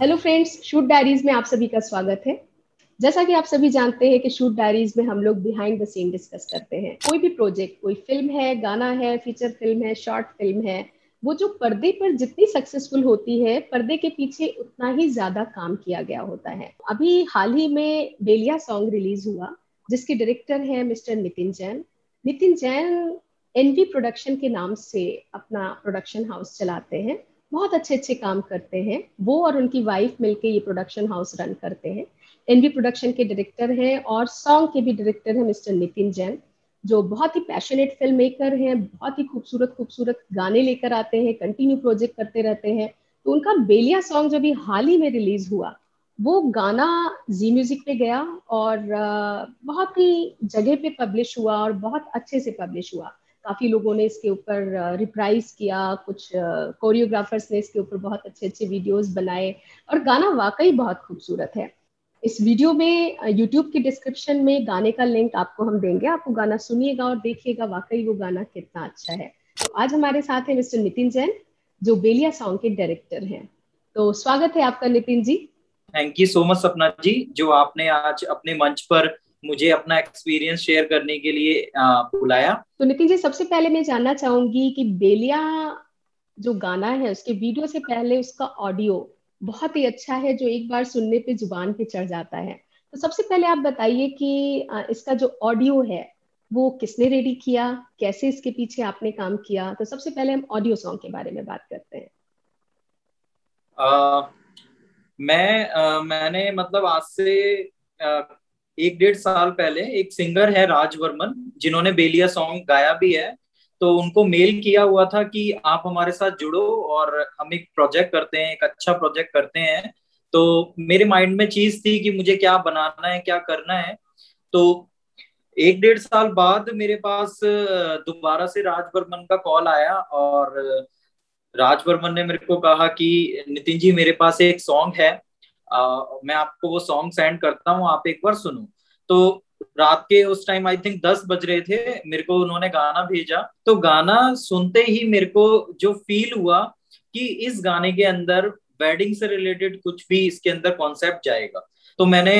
Hello friends shoot diaries में आप सभी का स्वागत है। जैसा कि आप सभी जानते हैं कि शूट डायरीज में हम लोग बिहाइंड द सीन डिस्कस करते हैं। कोई भी प्रोजेक्ट कोई फ़िल्म है, गाना है फीचर फ़िल्म है शॉर्ट फ़िल्म है, वो जो पर्दे पर जितनी सक्सेसफुल होती है, पर्दे के पीछे उतना ही ज़्यादा काम किया गया होता है। अभी हाल ही में बेलिया सॉन्ग रिलीज़ हुआ, जिसके डायरेक्टर है mister Nitin Jain Nitin Jain NV production के नाम से अपना प्रोडक्शन हाउस चलाते हैं। बहुत अच्छे अच्छे काम करते हैं। वो और उनकी वाइफ मिलके ये प्रोडक्शन हाउस रन करते हैं। एनवी प्रोडक्शन के डायरेक्टर हैं और सॉन्ग के भी डायरेक्टर हैं मिस्टर नितिन जैन, जो बहुत ही पैशनेट फ़िल्म मेकर हैं, बहुत ही खूबसूरत खूबसूरत गाने लेकर आते हैं कंटिन्यू प्रोजेक्ट करते रहते हैं। तो उनका बेलिया सॉन्ग जो भी हाल ही में रिलीज़ हुआ, वो गाना जी म्यूज़िक पे गया और बहुत ही जगह पे पब्लिश हुआ और बहुत अच्छे से पब्लिश हुआ। काफ़ी लोगों ने इसके ऊपर रिप्राइज किया, कुछ कोरियोग्राफर्स ने इसके ऊपर बहुत अच्छे अच्छे वीडियोस बनाए और गाना वाकई बहुत खूबसूरत है। इस वीडियो में यूट्यूब की डिस्क्रिप्शन में गाने का लिंक आपको हम देंगे। आपको गाना सुनिएगा और देखिएगा वाकई वो गाना कितना अच्छा है। तो आज हमारे साथ है मिस्टर नितिन जैन, जो बेलिया सॉन्ग के डायरेक्टर हैं। तो स्वागत है आपका Nitin ji. Thank you so much Sapna ji, जो आपने आज अपने मंच पर मुझे अपना एक्सपीरियंस शेयर करने के लिए बुलाया। तो नितिन जी सबसे पहले मैं जानना चाहूँगी कि बेलिया जो गाना है उसके वीडियो से पहले उसका ऑडियो बहुत ही अच्छा है जो एक बार सुनने पे ज़ुबान पे चढ़ जाता है। तो सबसे पहले आप बताइए कि इसका जो ऑडियो है वो किसने रेडी किया? कैसे इसके पीछे आपने काम किया? तो सबसे पहले हम ऑडियो सॉन्ग के बारे में बात करते हैं। आ, मैं आ, मैंने मतलब आज से एक डेढ़ साल पहले एक सिंगर है राज वर्मन जिन्होंने बेलिया सॉन्ग गाया भी है। तो उनको मेल किया हुआ था कि आप हमारे साथ जुड़ो और हम एक प्रोजेक्ट करते हैं, एक अच्छा प्रोजेक्ट करते हैं। तो मेरे माइंड में चीज़ थी कि मुझे क्या बनाना है, क्या करना है। तो एक डेढ़ साल बाद मेरे पास दोबारा से राज वर्मन का कॉल आया और राज वर्मन ने मेरे को कहा कि नितिन जी, मेरे पास एक सॉन्ग है। मैं आपको वो सॉन्ग सेंड करता हूँ, आप एक बार सुनो। तो रात के उस टाइम आई थिंक दस बज रहे थे, मेरे को उन्होंने गाना भेजा। तो गाना सुनते ही मेरे को जो फील हुआ कि इस गाने के अंदर वेडिंग से रिलेटेड कुछ भी इसके अंदर कॉन्सेप्ट जाएगा। तो मैंने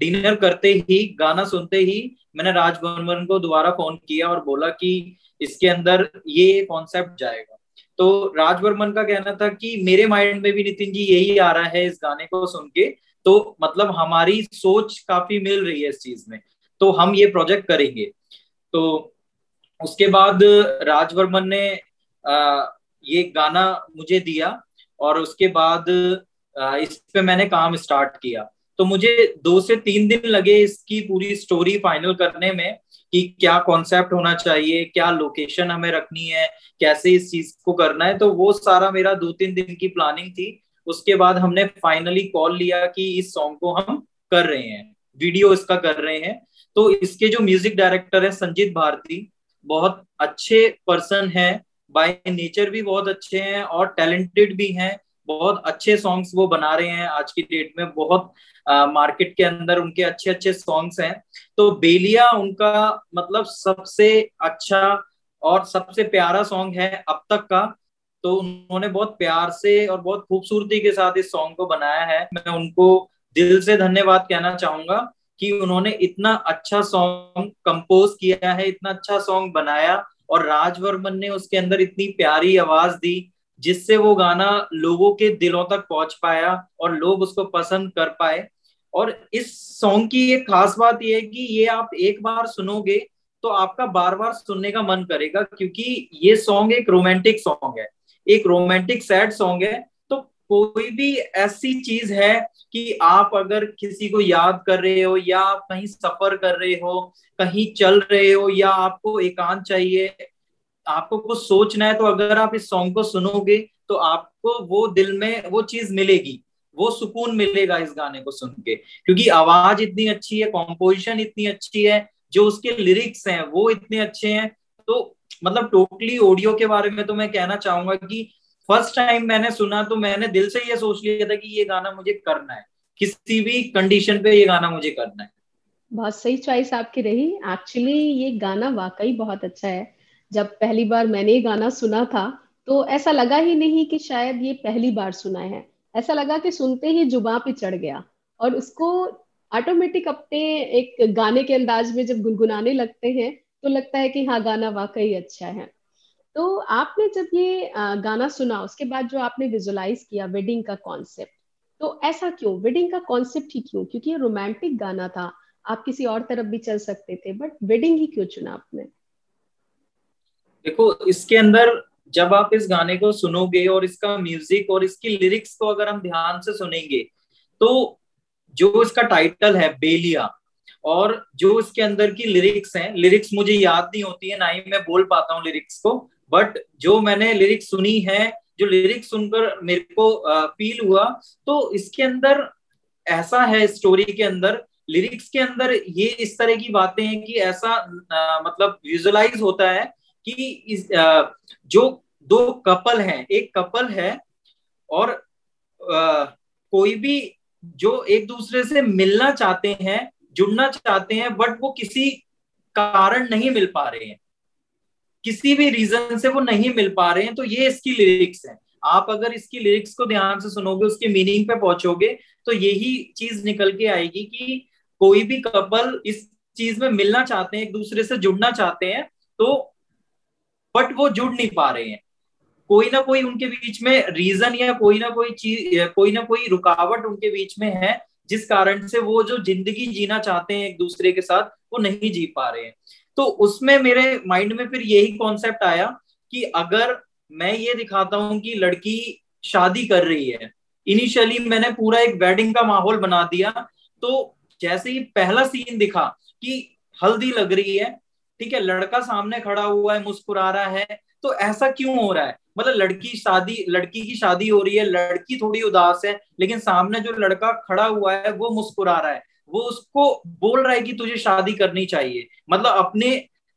डिनर करते ही, गाना सुनते ही मैंने राज वर्मन को दोबारा फ़ोन किया और बोला कि इसके अंदर ये कॉन्सेप्ट जाएगा। तो राजवर्मन का कहना था कि मेरे माइंड में भी नितिन जी यही आ रहा है इस गाने को सुन के। तो मतलब हमारी सोच काफ़ी मिल रही है इस चीज़ में। तो हम ये प्रोजेक्ट करेंगे। तो उसके बाद राजवर्मन ने आ, ये गाना मुझे दिया और उसके बाद आ, इस पे मैंने काम स्टार्ट किया। तो मुझे दो से तीन दिन लगे इसकी पूरी स्टोरी फाइनल करने में। कि क्या कॉन्सेप्ट होना चाहिए, क्या लोकेशन हमें रखनी है, कैसे इस चीज़ को करना है? तो वो सारा मेरा दो तीन दिन की प्लानिंग थी। उसके बाद हमने फाइनली कॉल लिया कि इस सॉन्ग को हम कर रहे हैं वीडियो इसका कर रहे हैं। तो इसके जो म्यूज़िक डायरेक्टर है, संजीत भारती, बहुत अच्छे पर्सन है। बाय नेचर भी बहुत अच्छे हैं और टैलेंटेड भी हैं। बहुत अच्छे सॉन्ग्स वो बना रहे हैं आज की डेट में, बहुत मार्केट के अंदर उनके अच्छे अच्छे सॉन्ग्स हैं। तो बेलिया उनका मतलब सबसे अच्छा और सबसे प्यारा सॉन्ग है अब तक का। तो उन्होंने बहुत प्यार से और बहुत खूबसूरती के साथ इस सॉन्ग को बनाया है। मैं उनको दिल से धन्यवाद कहना चाहूँगा कि उन्होंने इतना अच्छा सॉन्ग कंपोज किया है, इतना अच्छा सॉन्ग बनाया और राजवर्मन ने उसके अंदर इतनी प्यारी आवाज़ दी। जिससे वो गाना लोगों के दिलों तक पहुँच पाया और लोग उसको पसंद कर पाए। और इस सॉन्ग की एक खास बात यह है कि ये आप एक बार सुनोगे तो आपका बार बार सुनने का मन करेगा, क्योंकि ये सॉन्ग एक रोमांटिक सॉन्ग है। एक रोमांटिक सैड सॉन्ग है। तो कोई भी ऐसी चीज़ है कि आप अगर किसी को याद कर रहे हो या आप कहीं सफ़र कर रहे हो, कहीं चल रहे हो या आपको एकांत चाहिए आपको कुछ सोचना है तो अगर आप इस सॉन्ग को सुनोगे तो आपको वो दिल में वो चीज़ मिलेगी, वो सुकून मिलेगा इस गाने को सुन के। क्योंकि आवाज़ इतनी अच्छी है कॉम्पोजिशन इतनी अच्छी है, जो उसके लिरिक्स हैं, वो इतने अच्छे हैं। तो मतलब टोटली ऑडियो के बारे में तो मैं कहना चाहूँगा कि फ़र्स्ट टाइम मैंने सुना तो मैंने दिल से ये सोच लिया था कि ये गाना मुझे करना है। किसी भी कंडीशन पे ये गाना मुझे करना है। बहुत सही चॉइस आपकी रही। एक्चुअली ये गाना वाकई बहुत अच्छा है। जब पहली बार मैंने ये गाना सुना था तो ऐसा लगा ही नहीं कि शायद ये पहली बार सुना है। ऐसा लगा कि सुनते ही जुबा पे चढ़ गया और उसको ऑटोमेटिक अपने एक गाने के अंदाज में जब गुनगुनाने लगते हैं तो लगता है कि हाँ गाना वाकई अच्छा है। तो आपने जब ये गाना सुना, उसके बाद जो आपने विजुलाइज किया वेडिंग का कॉन्सेप्ट तो ऐसा क्यों? वेडिंग का कॉन्सेप्ट ही क्यों? क्योंकि ये रोमांटिक गाना था, आप किसी और तरफ़ भी चल सकते थे बट वेडिंग ही क्यों चुना आपने? देखो इसके अंदर जब आप इस गाने को सुनोगे और इसका म्यूज़िक और इसकी लिरिक्स को अगर हम ध्यान से सुनेंगे तो जो इसका टाइटल है बेलिया और जो इसके अंदर की लिरिक्स हैं लिरिक्स मुझे याद नहीं होती है ना ही मैं बोल पाता हूँ लिरिक्स को बट जो मैंने लिरिक्स सुनी है जो लिरिक्स सुनकर मेरे को फील हुआ तो इसके अंदर ऐसा है स्टोरी के अंदर लिरिक्स के अंदर ये इस तरह की बातें हैं कि ऐसा आ, मतलब विजुलाइज होता है कि इस, जो दो कपल हैं एक कपल है और कोई भी जो एक दूसरे से मिलना चाहते हैं जुड़ना चाहते हैं बट वो किसी कारण नहीं मिल पा रहे हैं। किसी भी रीजन से वो नहीं मिल पा रहे हैं तो ये इसकी लिरिक्स है। आप अगर इसकी लिरिक्स को ध्यान से सुनोगे उसके मीनिंग पे पहुंचोगे तो यही चीज़ निकल के आएगी कि कोई भी कपल इस चीज़ में मिलना चाहते हैं एक दूसरे से जुड़ना चाहते हैं तो बट वो जुड़ नहीं पा रहे हैं। कोई ना कोई उनके बीच में रीजन या कोई ना कोई चीज़ कोई ना कोई रुकावट उनके बीच में है, जिस कारण से वो जो ज़िंदगी जीना चाहते हैं एक दूसरे के साथ, वो नहीं जी पा रहे हैं। तो उसमें मेरे माइंड में फिर यही कॉन्सेप्ट आया कि अगर मैं ये दिखाता हूँ कि लड़की शादी कर रही है इनिशियली मैंने पूरा एक वेडिंग का माहौल बना दिया तो जैसे ही पहला सीन दिखा कि हल्दी लग रही है ठीक है, लड़का सामने खड़ा हुआ है, मुस्कुरा रहा है तो ऐसा क्यों हो रहा है? मतलब लड़की शादी, लड़की की शादी हो रही है, लड़की थोड़ी उदास है, लेकिन सामने जो लड़का खड़ा हुआ है, वो मुस्कुरा रहा है। वो उसको बोल रहा है कि तुझे शादी करनी चाहिए। मतलब अपने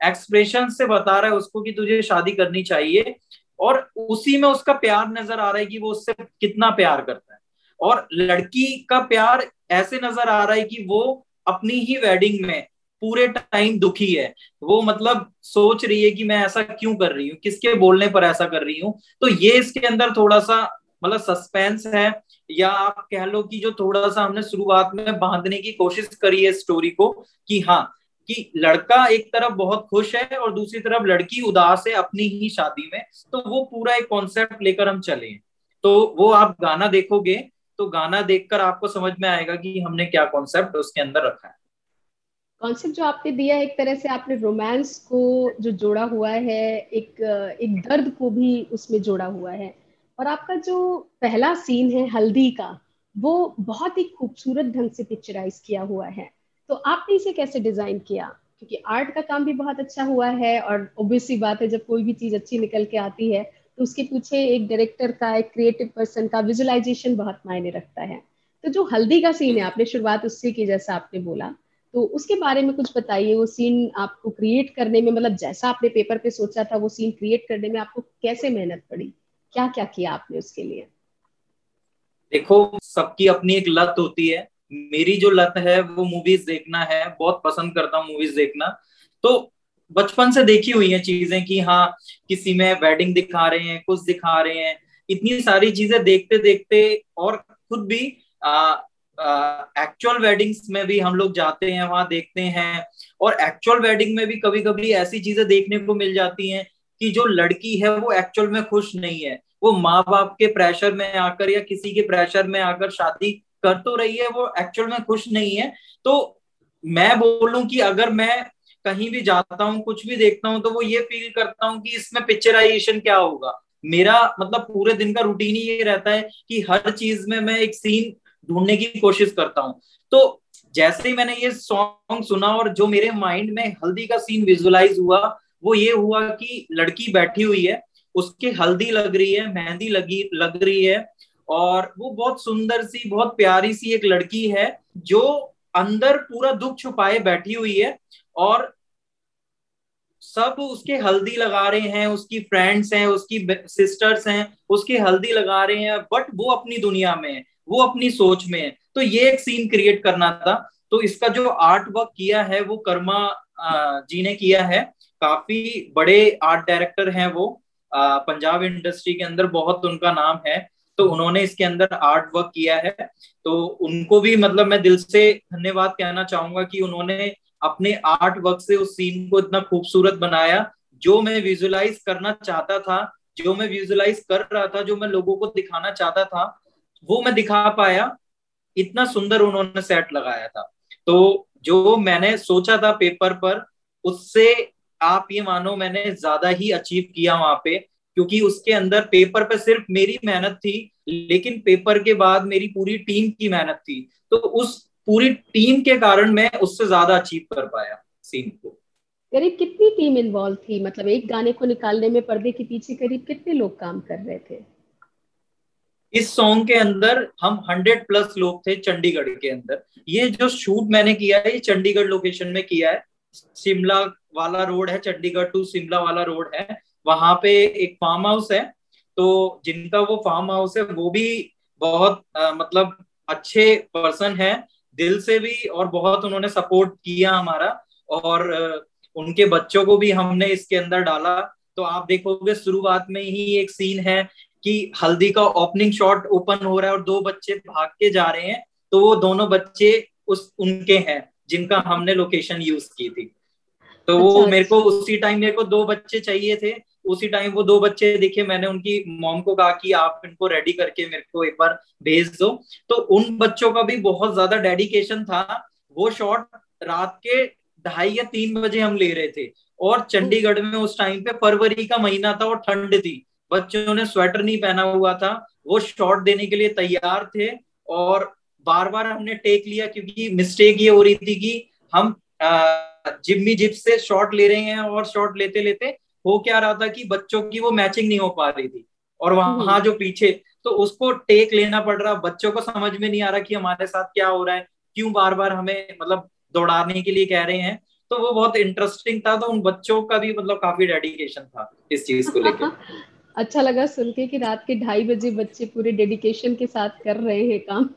एक्सप्रेशन से बता रहा है उसको कि तुझे शादी करनी चाहिए, और उसी में उसका प्यार नज़र आ रहा है कि वो उससे कितना प्यार करता है। और लड़की का प्यार ऐसे नज़र आ रहा है कि वो अपनी ही वेडिंग में पूरे टाइम दुखी है। वो मतलब सोच रही है कि मैं ऐसा क्यों कर रही हूँ? किसके बोलने पर ऐसा कर रही हूँ? तो ये इसके अंदर थोड़ा सा मतलब सस्पेंस है। या आप कह लो कि जो थोड़ा सा हमने शुरुआत में बांधने की कोशिश करी है स्टोरी को कि हाँ कि लड़का एक तरफ़ बहुत खुश है और दूसरी तरफ़ लड़की उदास है अपनी ही शादी में। तो वो पूरा एक कॉन्सेप्ट लेकर हम चले तो वो आप गाना देखोगे तो गाना देखकर आपको समझ में आएगा कि हमने क्या कॉन्सेप्ट उसके अंदर रखा है। कॉन्सेप्ट जो आपने दिया है, एक तरह से आपने रोमांस को जो जोड़ा हुआ है, एक एक दर्द को भी उसमें जोड़ा हुआ है। और आपका जो पहला सीन है, हल्दी का, वो बहुत ही खूबसूरत ढंग से पिक्चराइज किया हुआ है। तो आपने इसे कैसे डिज़ाइन किया? क्योंकि आर्ट का काम भी बहुत अच्छा हुआ है और ऑब्वियसली बात है, जब कोई भी चीज़ अच्छी निकल के आती है तो उसके पीछे एक डायरेक्टर का, एक क्रिएटिव पर्सन का विजुअलाइजेशन बहुत मायने रखता है। तो जो हल्दी का सीन है, आपने शुरुआत उससे की, जैसा आपने बोला। तो उसके बारे में कुछ बताइए, वो सीन आपको क्रिएट करने में मतलब जैसा आपने पेपर पे सोचा था, वो सीन क्रिएट करने में आपको कैसे मेहनत पड़ी? क्या क्या किया आपने उसके लिए? देखो, सबकी अपनी एक लत होती है। मेरी जो लत है, वो मूवीज़ देखना है। बहुत पसंद करता हूँ मूवीज़ देखना। तो बचपन से देखी हुई है चीज़ें कि हाँ किसी में वेडिंग दिखा रहे हैं, कुछ दिखा रहे हैं। इतनी सारी चीज़ें देखते देखते और खुद भी एक्चुअल वेडिंग्स में भी हम लोग जाते हैं, वहाँ देखते हैं और एक्चुअल वेडिंग में भी कभी कभी ऐसी चीज़ें देखने को मिल जाती हैं कि जो लड़की है वो एक्चुअल में खुश नहीं है। वो माँ बाप के प्रेशर में आकर या किसी के प्रेशर में आकर शादी कर तो रही है, वो एक्चुअल में खुश नहीं है। तो मैं बोलूँ कि अगर मैं कहीं भी जाता हूँ, कुछ भी देखता हूँ तो वो ये फील करता हूँ कि इसमें पिक्चराइजेशन क्या होगा। मेरा मतलब पूरे दिन का रूटीन ही ये रहता है कि हर चीज़ में मैं एक सीन ढूँढने की कोशिश करता हूँ। तो जैसे ही मैंने ये सॉन्ग सुना और जो मेरे माइंड में हल्दी का सीन विजुअलाइज हुआ, वो ये हुआ कि लड़की बैठी हुई है, उसके हल्दी लग रही है, मेहंदी लगी, लग रही है और वो बहुत सुंदर सी, बहुत प्यारी सी एक लड़की है जो अंदर पूरा दुख छुपाए बैठी हुई है और सब उसके हल्दी लगा रहे हैं, उसकी फ्रेंड्स हैं, उसकी सिस्टर्स हैं, उसकी हल्दी लगा रहे हैं बट वो अपनी दुनिया में है। वो अपनी सोच में है। तो ये एक सीन क्रिएट करना था। तो इसका जो आर्ट वर्क किया है, वो कर्मा जी ने किया है। काफ़ी बड़े आर्ट डायरेक्टर हैं वो। पंजाब इंडस्ट्री के अंदर बहुत उनका नाम है। तो उन्होंने इसके अंदर आर्ट वर्क किया है। तो उनको भी मतलब मैं दिल से धन्यवाद कहना चाहूँगा कि उन्होंने अपने आर्ट वर्क से उस सीन को इतना खूबसूरत बनाया, जो मैं विजुलाइज करना चाहता था, जो मैं विजुलाइज कर रहा था, जो मैं लोगों को दिखाना चाहता था। वो मैं दिखा पाया, इतना सुंदर उन्होंने सेट लगाया था। तो जो मैंने सोचा था पेपर पर, उससे आप ये मानो मैंने ज़्यादा ही अचीव किया वहाँ पे, क्योंकि उसके अंदर पेपर पे सिर्फ़ मेरी मेहनत थी, लेकिन पेपर के बाद मेरी पूरी टीम की मेहनत थी। तो उस पूरी टीम के कारण मैं उससे ज़्यादा अचीव कर पाया सीन को। करीब कितनी टीम इन्वॉल्व थी? मतलब एक गाने को निकालने में पर्दे के पीछे करीब कितने लोग काम कर रहे थे? इस सॉन्ग के अंदर हम हंड्रेड प्लस लोग थे चंडीगढ़ के अंदर। ये जो शूट मैंने किया है ये चंडीगढ़ लोकेशन में किया है। शिमला वाला रोड है चंडीगढ़ टू शिमला वाला रोड है। वहाँ पे एक फार्म हाउस है। तो जिनका वो फार्म हाउस है वो भी बहुत आ, मतलब अच्छे पर्सन है। दिल से भी और बहुत उन्होंने सपोर्ट किया हमारा। और उनके बच्चों को भी हमने इसके अंदर डाला। तो आप देखोगे शुरुआत में ही एक सीन है। कि हल्दी का ओपनिंग शॉट ओपन हो रहा है और दो बच्चे भाग के जा रहे हैं तो वो दोनों बच्चे उस उनके हैं जिनका हमने लोकेशन यूज़ की थी। तो वो अच्छा, मेरे को अच्छा। उसी टाइम मेरे को दो बच्चे चाहिए थे। उसी टाइम वो दो बच्चे दिखे मैंने उनकी मॉम को कहा कि आप इनको रेडी करके मेरे को एक बार भेज दो। तो उन बच्चों का भी बहुत ज़्यादा डेडिकेशन था। वो शॉट रात के ढाई या तीन बजे हम ले रहे थे। और चंडीगढ़ में उस टाइम पे फरवरी का महीना था और ठंड थी। बच्चों ने स्वेटर नहीं पहना हुआ था वो शॉट देने के लिए तैयार थे और बार बार हमने टेक लिया क्योंकि मिस्टेक ये हो रही थी कि हम जिम्मी जिप से शॉट ले रहे हैं और शॉट लेते लेते हो क्या रहा था कि बच्चों की वो मैचिंग नहीं हो पा रही थी और वहाँ हम्म। जो पीछे तो उसको टेक लेना पड़ रहा बच्चों को समझ में नहीं आ रहा कि हमारे साथ क्या हो रहा है क्यों बार बार हमें मतलब दौड़ाने के लिए कह रहे हैं तो वो बहुत इंटरेस्टिंग था तो उन बच्चों का भी मतलब काफ़ी डेडिकेशन था इस चीज़ को लेकर अच्छा लगा सुन के कि रात के ढाई बजे बच्चे पूरे डेडिकेशन के साथ कर रहे हैं काम।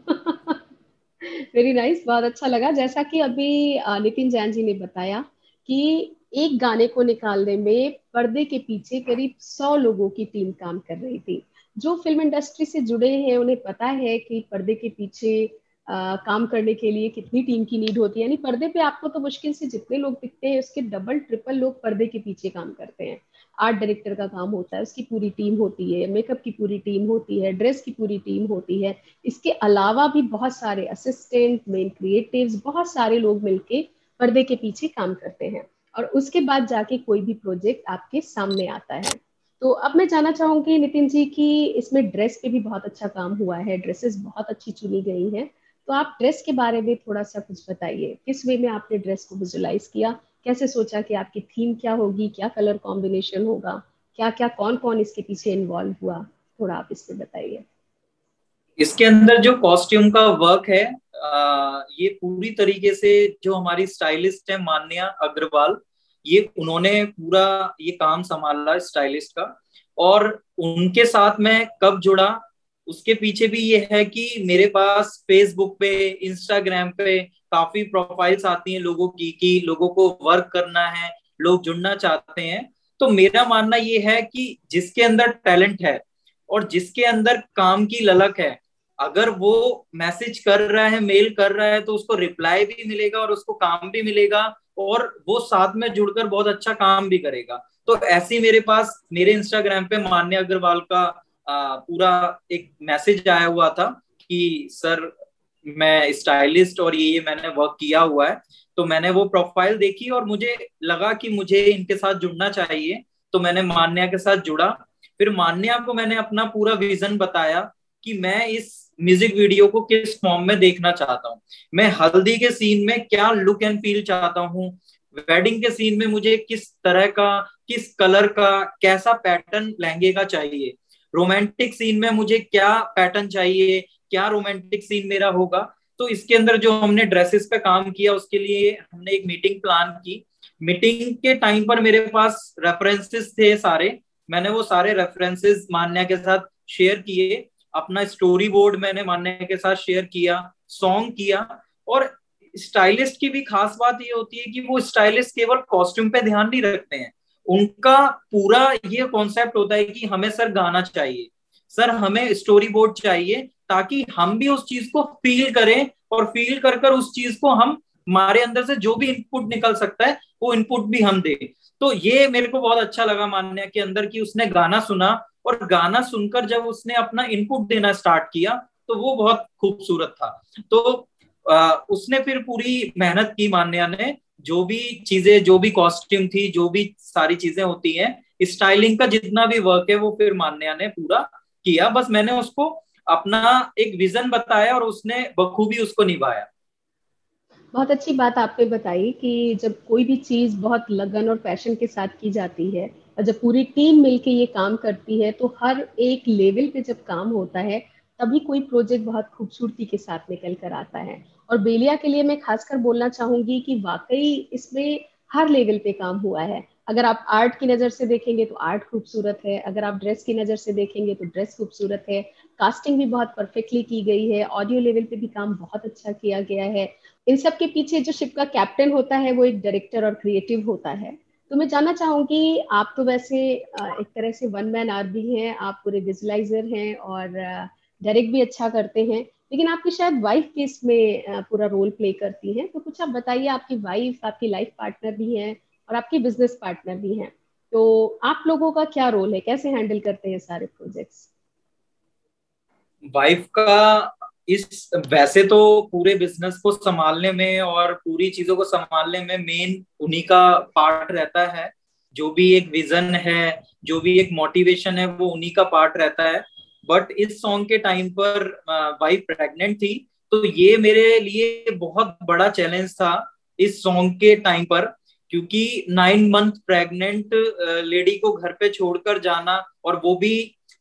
वेरी नाइस nice, बहुत अच्छा लगा। जैसा कि अभी नितिन जैन जी ने बताया कि एक गाने को निकालने में पर्दे के पीछे करीब सौ लोगों की टीम काम कर रही थी। जो फ़िल्म इंडस्ट्री से जुड़े हैं उन्हें पता है कि पर्दे के पीछे आ, काम करने के लिए कितनी टीम की नीड होती है। यानी पर्दे पे आपको तो मुश्किल से जितने लोग दिखते हैं उसके डबल ट्रिपल लोग पर्दे के पीछे काम करते हैं। आर्ट डायरेक्टर का काम होता है, उसकी पूरी टीम होती है, मेकअप की पूरी टीम होती है, ड्रेस की पूरी टीम होती है। इसके अलावा भी बहुत सारे असिस्टेंट मेन क्रिएटिव्स बहुत सारे लोग मिलके पर्दे के पीछे काम करते हैं। और उसके बाद जाके कोई भी प्रोजेक्ट आपके सामने आता है। तो अब मैं जानना चाहूँगी नितिन जी की इसमें ड्रेस पे भी बहुत अच्छा काम हुआ है ड्रेसेस बहुत अच्छी चुनी गई हैं। तो आप ड्रेस के बारे में थोड़ा सा कुछ बताइए। किस वे में आपने ड्रेस को विजुलाइज किया? कैसे सोचा कि आपकी थीम क्या होगी क्या कलर कॉम्बिनेशन होगा क्या क्या कौन कौन इसके पीछे इन्वॉल्व हुआ? थोड़ा आप इसमें बताइए। इसके अंदर जो कॉस्ट्यूम का वर्क है आ, ये पूरी तरीके से जो हमारी स्टाइलिस्ट है मान्या अग्रवाल ये उन्होंने पूरा ये काम संभाला स्टाइलिस्ट का। और उनके साथ मैं कब जुड़ा उसके पीछे भी ये है कि मेरे पास फेसबुक पे इंस्टाग्राम पे काफ़ी प्रोफाइल्स आती हैं लोगों की कि लोगों को वर्क करना है लोग जुड़ना चाहते हैं। तो मेरा मानना ये है कि जिसके अंदर टैलेंट है और जिसके अंदर काम की ललक है अगर वो मैसेज कर रहा है मेल कर रहा है तो उसको रिप्लाई भी मिलेगा और उसको काम भी मिलेगा और वो साथ में जुड़कर बहुत अच्छा काम भी करेगा। तो ऐसे मेरे पास मेरे इंस्टाग्राम पे मान्य अग्रवाल का आ, पूरा एक मैसेज आया हुआ था कि सर मैं स्टाइलिस्ट और ये मैंने वर्क किया हुआ है तो मैंने वो प्रोफ़ाइल देखी और मुझे लगा कि मुझे इनके साथ जुड़ना चाहिए तो मैंने मान्या के साथ जुड़ा। फिर मान्या को मैंने अपना पूरा विजन बताया कि मैं इस म्यूज़िक वीडियो को किस फॉर्म में देखना चाहता हूँ। मैं हल्दी के सीन में क्या लुक एंड फील चाहता हूँ? वेडिंग के सीन में मुझे किस तरह का, किस कलर का, कैसा पैटर्न लहंगे का चाहिए? रोमांटिक सीन में मुझे क्या पैटर्न चाहिए? क्या रोमांटिक सीन मेरा होगा? तो इसके अंदर जो हमने ड्रेसेस पे काम किया, उसके लिए हमने एक मीटिंग प्लान की। मीटिंग के टाइम पर मेरे पास रेफरेंसेस थे सारे। मैंने वो सारे रेफरेंसेस मान्या के साथ शेयर किए। अपना स्टोरी बोर्ड मैंने मान्या के साथ शेयर किया सॉन्ग किया। और स्टाइलिस्ट की भी खास बात ये होती है कि वो स्टाइलिस्ट केवल कॉस्ट्यूम पे ध्यान नहीं रखते हैं। उनका पूरा ये कॉन्सेप्ट होता है कि हमें सर गाना चाहिए। सर हमें स्टोरी बोर्ड चाहिए। ताकि हम भी उस चीज़ को फील करें और फील कर कर उस चीज़ को हम हमारे अंदर से जो भी इनपुट निकल सकता है वो इनपुट भी हम दे। तो ये मेरे को बहुत अच्छा लगा मान्या के अंदर कि उसने गाना सुना और गाना सुनकर जब उसने अपना इनपुट देना स्टार्ट किया तो वो बहुत खूबसूरत था। तो आ, उसने फिर पूरी मेहनत की मान्या ने। जो भी चीज़ें जो भी कॉस्ट्यूम थी जो भी सारी चीज़ें होती हैं स्टाइलिंग का जितना भी वर्क है वो फिर मान्या ने पूरा किया। बस मैंने उसको अपना एक विजन बताया और उसने बखूबी उसको निभाया। बहुत अच्छी बात आपने बताई कि जब कोई भी चीज़ बहुत लगन और पैशन के साथ की जाती है और जब पूरी टीम मिलके ये काम करती है तो हर एक लेवल पे जब काम होता है, तभी कोई प्रोजेक्ट बहुत खूबसूरती के साथ निकल कर आता है। और बेलिया के लिए मैं खासकर बोलना चाहूँगी कि वाकई इसमें हर लेवल पे काम हुआ है। अगर आप आर्ट की नज़र से देखेंगे तो आर्ट खूबसूरत है, अगर आप ड्रेस की नज़र से देखेंगे तो ड्रेस खूबसूरत है कास्टिंग भी बहुत परफेक्टली की गई है ऑडियो लेवल पे भी काम बहुत अच्छा किया गया है। इन सब के पीछे जो शिप का कैप्टन होता है, वो एक डायरेक्टर और क्रिएटिव होता है। तो मैं जानना चाहूँगी, आप तो वैसे एक तरह से वन मैन आर्मी हैं, आप पूरे विजुलाइजर हैं और डायरेक्ट भी अच्छा करते हैं, लेकिन आपकी शायद वाइफ भी इसमें पूरा रोल प्ले करती हैं। तो कुछ आप बताइए, आपकी वाइफ आपकी लाइफ पार्टनर भी हैं और आपके बिज़नेस पार्टनर भी हैं। तो आप लोगों का क्या रोल है? कैसे हैंडल करते हैं सारे प्रोजेक्ट्स वाइफ का इस, वैसे तो पूरे बिज़नेस को संभालने में और पूरी चीज़ों को संभालने में मेन उन्हीं का पार्ट रहता है। जो भी एक विजन है, जो भी एक मोटिवेशन है, वो उन्हीं का पार्ट रहता है। बट इस सॉन्ग के टाइम पर वाइफ प्रेग्नेंट थी तो ये मेरे लिए बहुत बड़ा चैलेंज था इस सॉन्ग के टाइम पर। क्योंकि नाइन मंथ प्रेग्नेंट लेडी को घर पे छोड़कर जाना और वो भी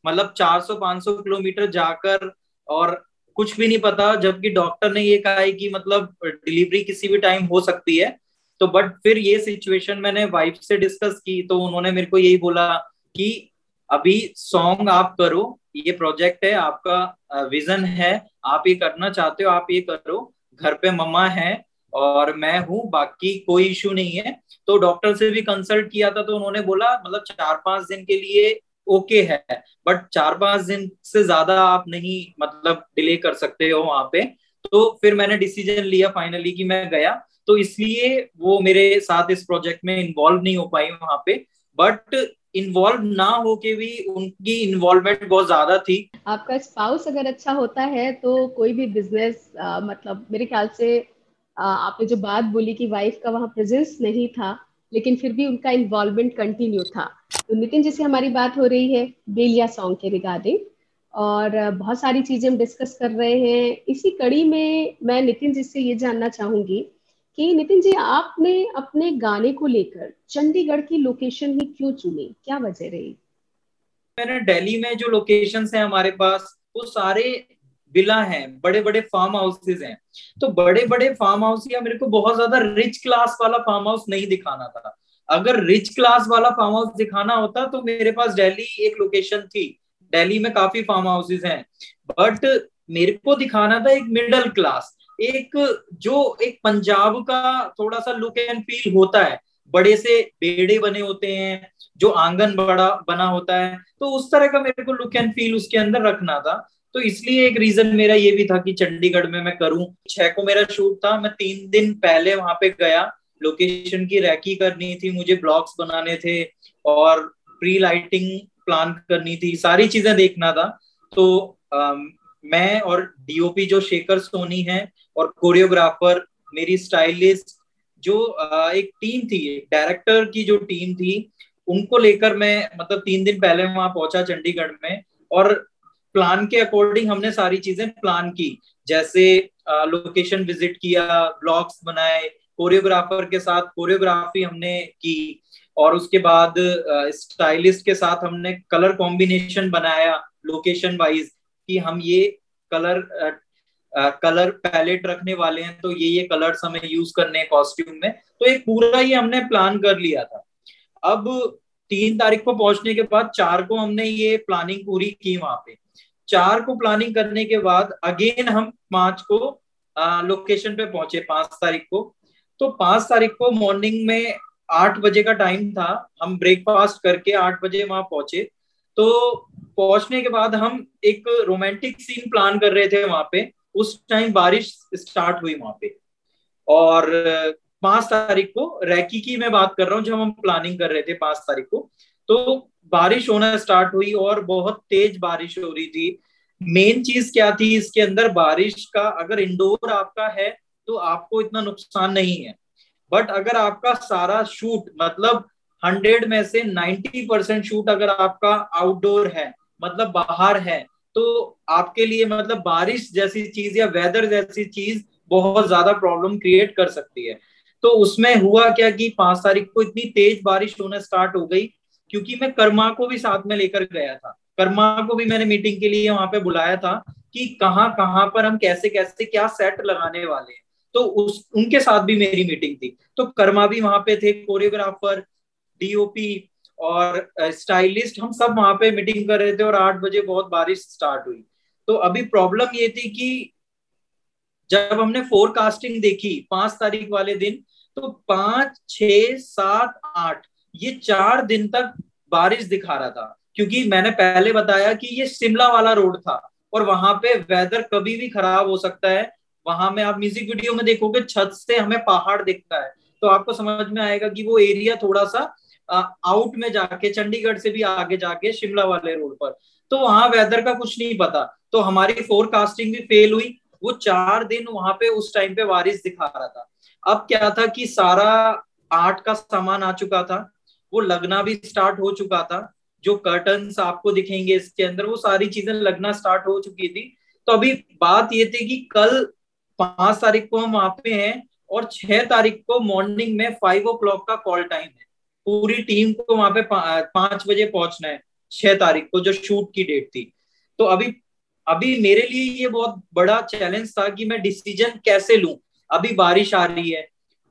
मतलब 400-500 किलोमीटर जाकर और कुछ भी नहीं पता, जबकि डॉक्टर ने ये कहा है कि मतलब डिलीवरी किसी भी टाइम हो सकती है। तो बट फिर ये सिचुएशन मैंने वाइफ से डिस्कस की तो उन्होंने मेरे को यही बोला कि अभी सॉन्ग आप करो, ये प्रोजेक्ट है, आपका विजन है, आप ये करना चाहते हो, आप ये करो, घर पे मम्मा है और मैं हूँ, बाकी कोई इशू नहीं है। तो डॉक्टर से भी कंसल्ट किया था तो उन्होंने बोला मतलब चार पाँच दिन के लिए ओके है बट चार पाँच दिन से ज़्यादा आप नहीं मतलब डिले कर सकते हो वहाँ पे। तो फिर मैंने डिसीज़न लिया फाइनली कि मैं गया। तो इसलिए वो मेरे साथ इस प्रोजेक्ट में इन्वॉल्व नहीं हो पाई वहाँ पे। बट इन्वॉल्व ना हो के भी उनकी इन्वॉल्वमेंट बहुत ज़्यादा थी। आपका स्पाउस अगर अच्छा होता है तो कोई भी बिज़नेस मतलब मेरे ख्याल से आपने जो बात बोली कि वाइफ का वहाँ प्रेजेंस नहीं था लेकिन फिर भी उनका इन्वॉल्वमेंट कंटिन्यू था। तो नितिन जी से हमारी बात हो रही है, बेलिया सॉन्ग के रिगार्डिंग और बहुत सारी चीज़ें हम डिस्कस कर रहे हैं। इसी कड़ी में मैं नितिन जी से ये जानना चाहूँगी कि नितिन जी, आपने अपने गाने को लेकर चंडीगढ़ की लोकेशन ही क्यों चुनी? क्या वजह रही? मैंने दिल्ली में जो लोकेशन है हमारे पास, वो सारे विला हैं बड़े बड़े फार्म हाउसेज हैं। तो बड़े बड़े फार्म हाउस या मेरे को बहुत ज़्यादा रिच क्लास वाला फार्म हाउस नहीं दिखाना था। अगर रिच क्लास वाला फार्म हाउस दिखाना होता तो मेरे पास दिल्ली एक लोकेशन थी। दिल्ली में काफ़ी फार्म हाउसेज हैं। बट मेरे को दिखाना था एक मिडिल क्लास एक जो एक पंजाब का थोड़ा सा लुक एंड फील होता है। बड़े से बेड़े बने होते हैं, जो आँगन बड़ा, बना होता है। तो उस तरह का मेरे को लुक एंड फील उसके अंदर रखना था। तो इसलिए एक रीजन मेरा ये भी था कि चंडीगढ़ में मैं करूँ। छह को मेरा शूट था मैं तीन दिन पहले वहाँ पे गया। लोकेशन की रैकी करनी थी मुझे ब्लॉग्स बनाने थे और प्री लाइटिंग प्लान करनी थी सारी चीज़ें देखना था। तो आ, मैं और डीओपी जो शेखर सोनी है और कोरियोग्राफर मेरी स्टाइलिस्ट जो आ, एक टीम थी डायरेक्टर की जो टीम थी उनको लेकर मैं मतलब तीन दिन पहले वहाँ पहुँचा चंडीगढ़ में और प्लान के अकॉर्डिंग हमने सारी चीज़ें प्लान की। जैसे लोकेशन विज़िट किया ब्लॉग्स बनाए कोरियोग्राफर के साथ कोरियोग्राफी हमने की और उसके बाद स्टाइलिस्ट के साथ हमने कलर कॉम्बिनेशन बनाया लोकेशन वाइज कि हम ये कलर कलर पैलेट रखने वाले हैं तो ये ये कलर्स हमें यूज़ करने हैं कॉस्ट्यूम में। तो एक पूरा ही हमने प्लान कर लिया था। अब तीन तारीख को पहुँचने के बाद चार को हमने ये प्लानिंग पूरी की वहाँ पे। चार को प्लानिंग करने के बाद अगेन हम पाँच को लोकेशन पे पहुँचे पाँच तारीख को। तो पाँच तारीख को मॉर्निंग में आठ बजे का टाइम था। हम ब्रेकफास्ट करके आठ बजे वहाँ पहुँचे। तो पहुँचने के बाद हम एक रोमांटिक सीन प्लान कर रहे थे वहाँ पे। उस टाइम बारिश स्टार्ट हुई वहाँ पे। और पाँच तारीख को रैकी की मैं बात कर रहा हूँ, जब हम प्लानिंग कर रहे थे पाँच तारीख को। तो बारिश होना स्टार्ट हुई और बहुत तेज बारिश हो रही थी। मेन चीज़ क्या थी? इसके अंदर बारिश का अगर इंडोर आपका है तो आपको इतना नुकसान नहीं है। बट अगर आपका सारा शूट मतलब हंड्रेड में से नाइन्टी परसेंट शूट अगर आपका आउटडोर है मतलब बाहर है तो आपके लिए मतलब बारिश जैसी चीज़ या वेदर जैसी चीज़ बहुत ज़्यादा प्रॉब्लम क्रिएट कर सकती है। तो उसमें हुआ क्या कि पाँच तारीख को इतनी तेज बारिश होना स्टार्ट हो गई क्योंकि मैं कर्मा को भी साथ में लेकर गया था। कर्मा को भी मैंने मीटिंग के लिए वहाँ पे बुलाया था कि कहाँ कहाँ पर हम कैसे कैसे, क्या सेट लगाने वाले हैं। तो उस, उनके साथ भी मेरी मीटिंग थी। तो कर्मा भी वहाँ पे थे कोरियोग्राफर डीओपी और स्टाइलिस्ट हम सब वहाँ पे मीटिंग कर रहे थे और आठ बजे बहुत बारिश स्टार्ट हुई। तो अभी प्रॉब्लम ये थी कि जब हमने फोरकास्टिंग देखी पाँच तारीख वाले दिन तो पाँच, छ, सात, आठ ये चार दिन तक बारिश दिखा रहा था, क्योंकि मैंने पहले बताया कि ये शिमला वाला रोड था और वहाँ पे वेदर कभी भी खराब हो सकता है। वहाँ में आप म्यूज़िक वीडियो में देखोगे, छत से हमें पहाड़ दिखता है। तो आपको समझ में आएगा कि वो एरिया थोड़ा सा आउट में जाके, चंडीगढ़ से भी आगे जाके शिमला वाले रोड पर। तो वहाँ वेदर का कुछ नहीं पता। तो हमारी फोरकास्टिंग भी फेल हुई। वो चार दिन वहाँ पे उस टाइम पे बारिश दिखा रहा था। अब क्या था कि सारा आर्ट का सामान आ चुका था। वो लगना भी स्टार्ट हो चुका था। जो कर्टन आपको दिखेंगे इसके अंदर, वो सारी चीज़ें लगना स्टार्ट हो चुकी थी। तो अभी बात ये थी कि कल पाँच तारीख को हम वहाँ पे हैं और छह तारीख को मॉर्निंग में फाइव ओ क्लॉक का कॉल टाइम है। पूरी टीम को वहाँ पे पाँच बजे पहुँचना है, छह तारीख को, जो शूट की डेट थी। तो अभी अभी मेरे लिए ये बहुत बड़ा चैलेंज था कि मैं डिसीज़न कैसे लूँ। अभी बारिश आ रही है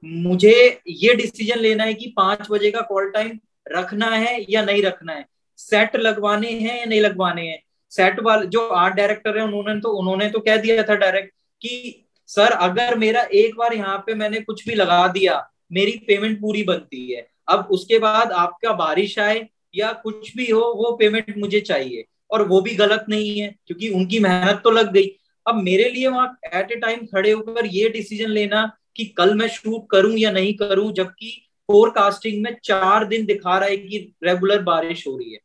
मुझे ये डिसीज़न लेना है कि पाँच बजे का कॉल टाइम रखना है या नहीं रखना है? सेट लगवाने हैं या नहीं लगवाने हैं? सेट वाले, जो आर्ट डायरेक्टर है, उन्होंने तो उन्होंने तो कह दिया था डायरेक्ट कि, सर, अगर मेरा एक बार यहाँ पे मैंने कुछ भी लगा दिया, मेरी पेमेंट पूरी बनती है। अब उसके बाद आपका बारिश आए या कुछ भी हो, वो पेमेंट मुझे चाहिए। और वो भी गलत नहीं है, क्योंकि उनकी मेहनत तो लग गई। अब मेरे लिए वहाँ एट ए टाइम खड़े होकर ये डिसीज़न लेना कि कल मैं शूट करूँ या नहीं करूँ, जबकि फोरकास्टिंग में चार दिन दिखा रहा है कि रेगुलर बारिश हो रही है।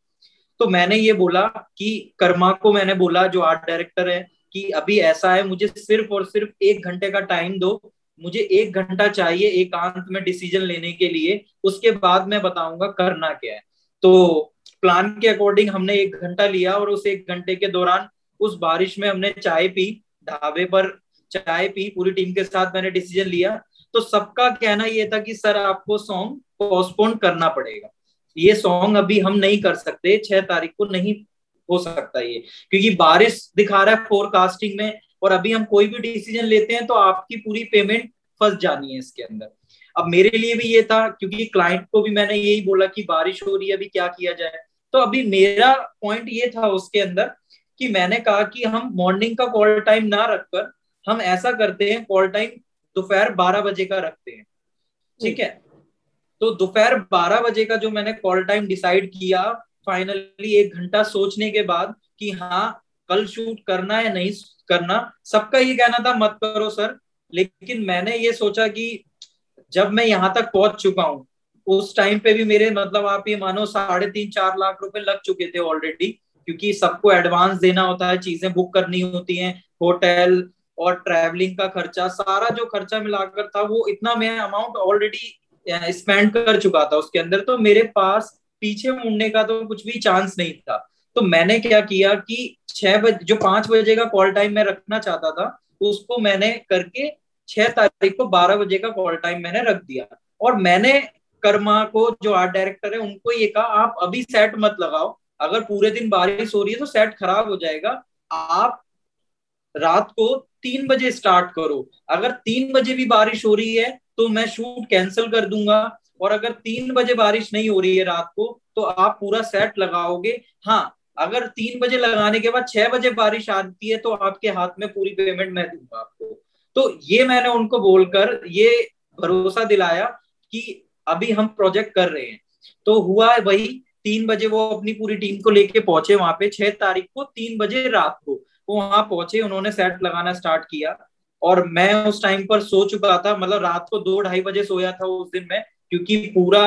तो मैंने ये बोला कि कर्मा को मैंने बोला, जो आर्ट डायरेक्टर है, कि अभी ऐसा है, मुझे सिर्फ़ और सिर्फ़ एक घंटे का टाइम दो, मुझे एक घंटा चाहिए एकांत में डिसीज़न लेने के लिए, उसके बाद मैं बताऊँगा करना क्या है। तो प्लान के अकॉर्डिंग हमने एक घंटा लिया और उस एक घंटे के दौरान उस बारिश में हमने चाय पी, ढाबे पर चाय पी, पूरी टीम के साथ मैंने डिसीज़न लिया। तो सबका कहना ये था कि, सर, आपको सॉन्ग पोस्टपोन करना पड़ेगा। ये सॉन्ग अभी हम नहीं कर सकते, छह तारीख को नहीं हो सकता ये। क्योंकि बारिश दिखा रहा है फोरकास्टिंग में और अभी हम कोई भी डिसीज़न लेते हैं तो आपकी पूरी पेमेंट फंस जानी है इसके अंदर। अब मेरे लिए भी ये था, क्योंकि क्लाइंट को भी मैंने यही बोला कि, बारिश हो रही है, अभी क्या किया जाए? तो अभी मेरा पॉइंट ये था उसके अंदर कि मैंने कहा कि हम मॉर्निंग का कॉल टाइम ना रखकर हम ऐसा करते हैं कॉल टाइम दोपहर बारह बजे का रखते हैं। ठीक है? तो दोपहर बारह बजे का जो मैंने कॉल टाइम डिसाइड किया फाइनली एक घंटा सोचने के बाद कि हाँ कल शूट करना है नहीं करना सबका ये कहना था मत करो सर। लेकिन मैंने ये सोचा कि जब मैं यहाँ तक पहुँच चुका हूँ उस टाइम पे भी मेरे मतलब आप ये मानो साढ़े तीन चार लाख रुपए लग चुके थे ऑलरेडी क्योंकि सबको एडवांस देना होता है चीज़ें बुक करनी होती हैं होटल और ट्रैवलिंग का खर्चा, सारा जो खर्चा मिलाकर था, वो इतना मैं अमाउंट ऑलरेडी स्पेंड कर चुका था उसके अंदर। तो मेरे पास पीछे मुड़ने का तो कुछ भी चांस नहीं था। तो मैंने क्या किया कि छह बजे, जो पाँच बजे का कॉल टाइम मैं रखना चाहता था, उसको मैंने करके छह तारीख को बारह बजे का कॉल टाइम मैंने रख दिया। और मैंने कर्मा को, जो आर्ट डायरेक्टर है, उनको ये कहा, आप अभी सेट मत लगाओ। अगर पूरे दिन बारिश हो रही है तो सेट खराब हो जाएगा। आप रात को तीन बजे स्टार्ट करो। अगर तीन बजे भी बारिश हो रही है तो मैं शूट कैंसिल कर दूँगा। और अगर तीन बजे बारिश नहीं हो रही है रात को तो आप पूरा सेट लगाओगे। हाँ अगर तीन बजे लगाने के बाद छह बजे बारिश आती है तो आपके हाथ में पूरी पेमेंट मैं दूँगा आपको। तो ये मैंने उनको बोलकर ये भरोसा दिलाया कि अभी हम प्रोजेक्ट कर रहे हैं। तो हुआ वही, तीन बजे वो अपनी पूरी टीम को लेके पहुँचे वहाँ पे, छह तारीख को, तीन बजे रात को। वो वहाँ पहुँचे, उन्होंने सेट लगाना स्टार्ट किया। और मैं उस टाइम पर सो चुका था मतलब रात को दो ढाई बजे सोया था उस दिन में, क्योंकि पूरा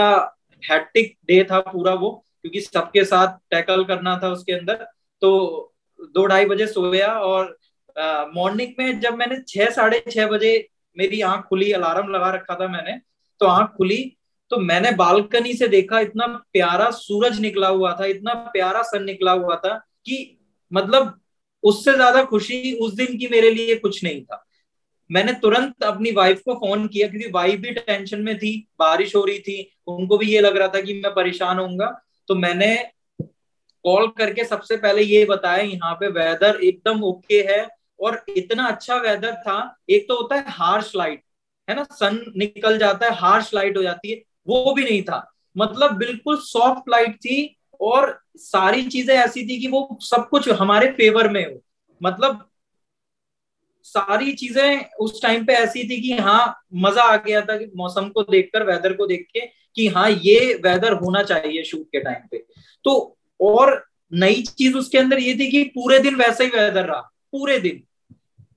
हैट्रिक डे था पूरा वो, क्योंकि सबके साथ टैकल करना था उसके अंदर। तो दो ढाई बजे सोया और मॉर्निंग में जब मैंने छह, साढ़े छह बजे मेरी आँख खुली अलार्म लगा रखा था मैंने तो आँख खुली तो मैंने बालकनी से देखा इतना प्यारा सूरज निकला हुआ था, इतना प्यारा सन निकला हुआ था कि मतलब उससे ज़्यादा खुशी उस दिन की मेरे लिए कुछ नहीं था। मैंने तुरंत अपनी वाइफ को फ़ोन किया, क्योंकि वाइफ भी टेंशन में थी, बारिश हो रही थी, उनको भी ये लग रहा था कि मैं परेशान होऊँगा। तो मैंने कॉल करके सबसे पहले ये बताया, यहाँ पे वेदर एकदम ओके है और इतना अच्छा वेदर था, एक तो होता है हार्श लाइट है ना? सन निकल जाता है हार्श लाइट हो जाती है, वो भी नहीं था। मतलब बिल्कुल सॉफ्ट लाइट थी और सारी चीज़ें ऐसी थी कि वो सब कुछ हमारे फेवर में हो। मतलब सारी चीज़ें उस टाइम पे ऐसी थी कि हाँ मज़ा आ गया था कि मौसम को देखकर वेदर को देख के कि हाँ ये वेदर होना चाहिए शूट के टाइम पे। तो और नई चीज़ उसके अंदर ये थी कि पूरे दिन वैसा ही वेदर रहा, पूरे दिन।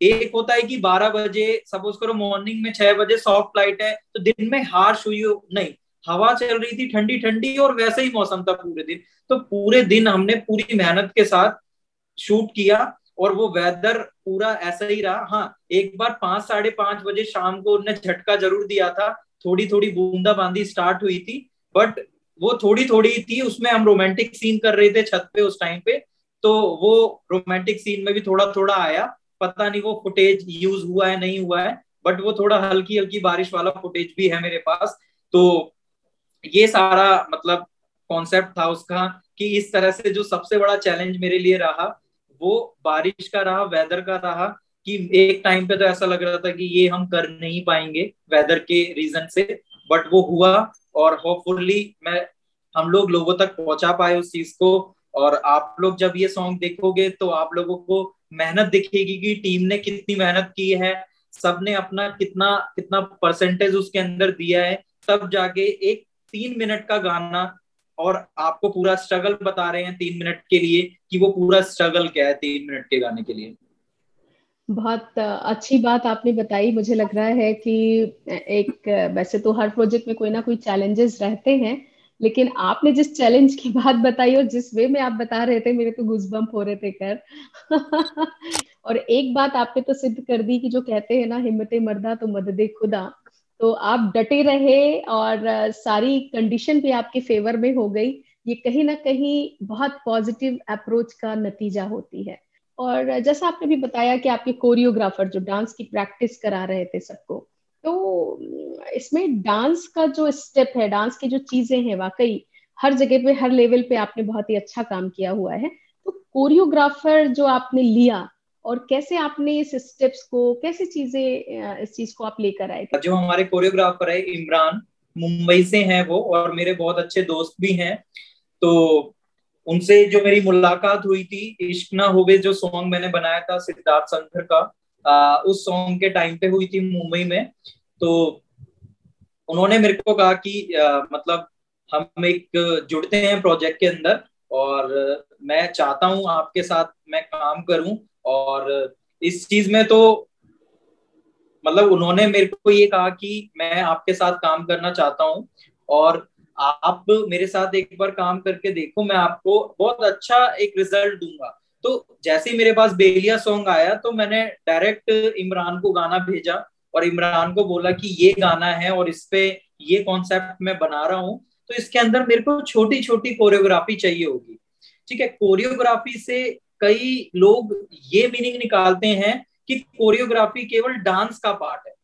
एक होता है कि 12 बजे सपोज़ करो मॉर्निंग में छह बजे सॉफ्ट लाइट है तो दिन में हार्श हुई हो, नहीं। हवा चल रही थी ठंडी ठंडी और वैसे ही मौसम था पूरे दिन। तो पूरे दिन हमने पूरी मेहनत के साथ शूट किया और वो वेदर पूरा ऐसा ही रहा। हाँ एक बार पाँच, साढ़े पाँच बजे शाम को उन्हें झटका ज़रूर दिया था। थोड़ी थोड़ी बूंदा बांदी स्टार्ट हुई थी बट वो थोड़ी थोड़ी थी, उसमें हम रोमांटिक सीन कर रहे थे छत पे उस टाइम पे। तो वो रोमांटिक सीन में भी थोड़ा थोड़ा आया। पता नहीं वो फुटेज यूज़ हुआ है, नहीं हुआ है बट वो थोड़ा हल्की हल्की बारिश वाला फुटेज भी है मेरे पास। तो ये सारा मतलब कॉन्सेप्ट था उसका कि इस तरह से जो सबसे बड़ा चैलेंज मेरे लिए रहा, वो बारिश का रहा वेदर का रहा, कि एक टाइम पे तो ऐसा लग रहा था कि ये हम कर नहीं पाएँगे वेदर के रीजन से बट वो हुआ और होपफुली मैं, हम लोग लोगों तक पहुँचा पाए उस चीज़ को और आप लोग जब ये सॉन्ग देखोगे तो आप लोगों को मेहनत दिखेगी कि टीम ने कितनी मेहनत की है, सबने अपना कितना कितना परसेंटेज उसके अंदर दिया है, तब जाके एक तीन मिनट का गाना और आपको पूरा स्ट्रगल बता रहे हैं तीन मिनट के लिए कि वो पूरा स्ट्रगल क्या है तीन मिनट के गाने के लिए। बहुत अच्छी बात आपने बताई। मुझे लग रहा है कि एक वैसे तो हर प्रोजेक्ट में कोई ना कोई चैलेंजेस रहते हैं, लेकिन आपने जिस चैलेंज की बात बताई और जिस वे में आप बता रहे थे, मेरे तो गुजबम्प हो रहे थे कर और एक बात आपने तो सिद्ध कर दी कि जो कहते हैं ना, हिम्मत मर्दा तो मदद खुदा। तो आप डटे रहे और सारी कंडीशन भी आपके फेवर में हो गई, ये कहीं ना कहीं बहुत पॉजिटिव अप्रोच का नतीजा होती है। और जैसा आपने भी बताया कि आपके कोरियोग्राफर जो डांस की प्रैक्टिस करा रहे थे सबको तो इसमें डांस का जो स्टेप है डांस की जो चीज़ें हैं, वाकई हर जगह पे, हर लेवल पे आपने बहुत ही अच्छा काम किया हुआ है। तो कोरियोग्राफर जो आपने लिया और कैसे आपने इस स्टेप्स को कैसे चीज़ें इस चीज़ को आप लेकर आए? जो हमारे कोरियोग्राफर है इमरान मुंबई से हैं वो और मेरे बहुत अच्छे दोस्त भी हैं। तो उनसे जो मेरी मुलाकात हुई थी इश्क ना होवे जो सॉन्ग मैंने बनाया था सिद्धार्थ शंकर का आ, उस सॉन्ग के टाइम पे हुई थी मुंबई में। तो उन्होंने मेरे को कहा कि आ, मतलब हम एक जुड़ते हैं प्रोजेक्ट के अंदर और मैं चाहता हूँ आपके साथ मैं काम करूँ। और इस चीज़ में तो मतलब उन्होंने मेरे को ये कहा कि मैं आपके साथ काम करना चाहता हूँ और आप मेरे साथ एक बार काम करके देखो, मैं आपको बहुत अच्छा एक रिज़ल्ट दूँगा। तो जैसे ही मेरे पास बेलिया सॉन्ग आया तो मैंने डायरेक्ट इमरान को गाना भेजा और इमरान को बोला कि ये गाना है और इस पे ये कॉन्सेप्ट मैं बना रहा हूँ। तो इसके अंदर मेरे को छोटी छोटी कोरियोग्राफी चाहिए होगी। ठीक है कोरियोग्राफी से कई लोग ये मीनिंग निकालते हैं कि कोरियोग्राफी केवल डांस का पार्ट है।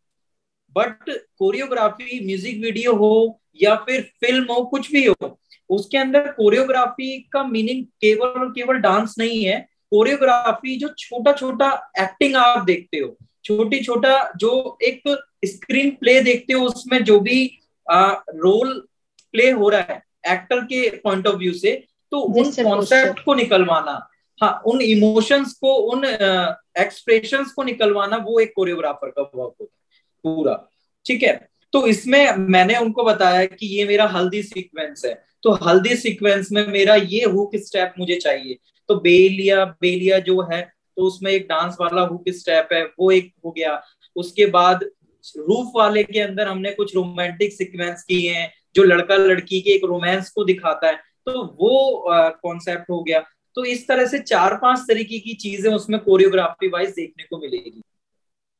बट कोरियोग्राफी म्यूज़िक वीडियो हो या फिर फ़िल्म हो कुछ भी हो उसके अंदर कोरियोग्राफी का मीनिंग केवल और केवल डांस नहीं है। कोरियोग्राफी जो छोटा छोटा एक्टिंग आप देखते हो छोटी छोटा जो एक स्क्रीन प्ले देखते हो उसमें जो भी आ, रोल प्ले हो रहा है एक्टर के पॉइंट ऑफ़ व्यू से तो उन कॉन्सेप्ट को निकलवाना। हाँ उन इमोशंस को, उन एक्सप्रेशंस को निकलवाना वो एक कोरियोग्राफर का वर्क होता है, पूरा। ठीक है? तो इसमें मैंने उनको बताया कि ये मेरा हल्दी सीक्वेंस है। तो हल्दी सीक्वेंस में मेरा ये हुक स्टेप मुझे चाहिए? तो बेलिया बेलिया जो है तो उसमें एक डांस वाला हुक स्टेप है, वो एक हो गया। उसके बाद रूफ वाले के अंदर हमने कुछ रोमांटिक सीक्वेंस किए हैं, जो लड़का लड़की के एक रोमांस को दिखाता है। तो वो कॉन्सेप्ट हो गया। तो इस तरह से चार पाँच तरीके की चीज़ें उसमें कोरियोग्राफी वाइज देखने को मिलेगी।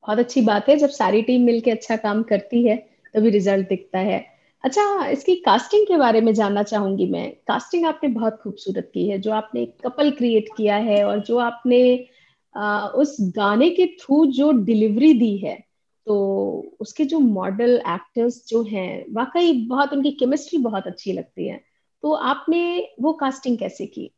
बहुत अच्छी बात है जब सारी टीम मिलके अच्छा काम करती है तभी रिज़ल्ट दिखता है। अच्छा इसकी कास्टिंग के बारे में जानना चाहूँगी मैं। कास्टिंग आपने बहुत खूबसूरत की है जो आपने कपल क्रिएट किया है और जो आपने आ, उस गाने के थ्रू जो डिलीवरी दी है तो उसके जो मॉडल एक्टर्स जो हैं वाकई बहुत उनकी केमिस्ट्री बहुत अच्छी लगती है। तो आपने वो कास्टिंग कैसे की?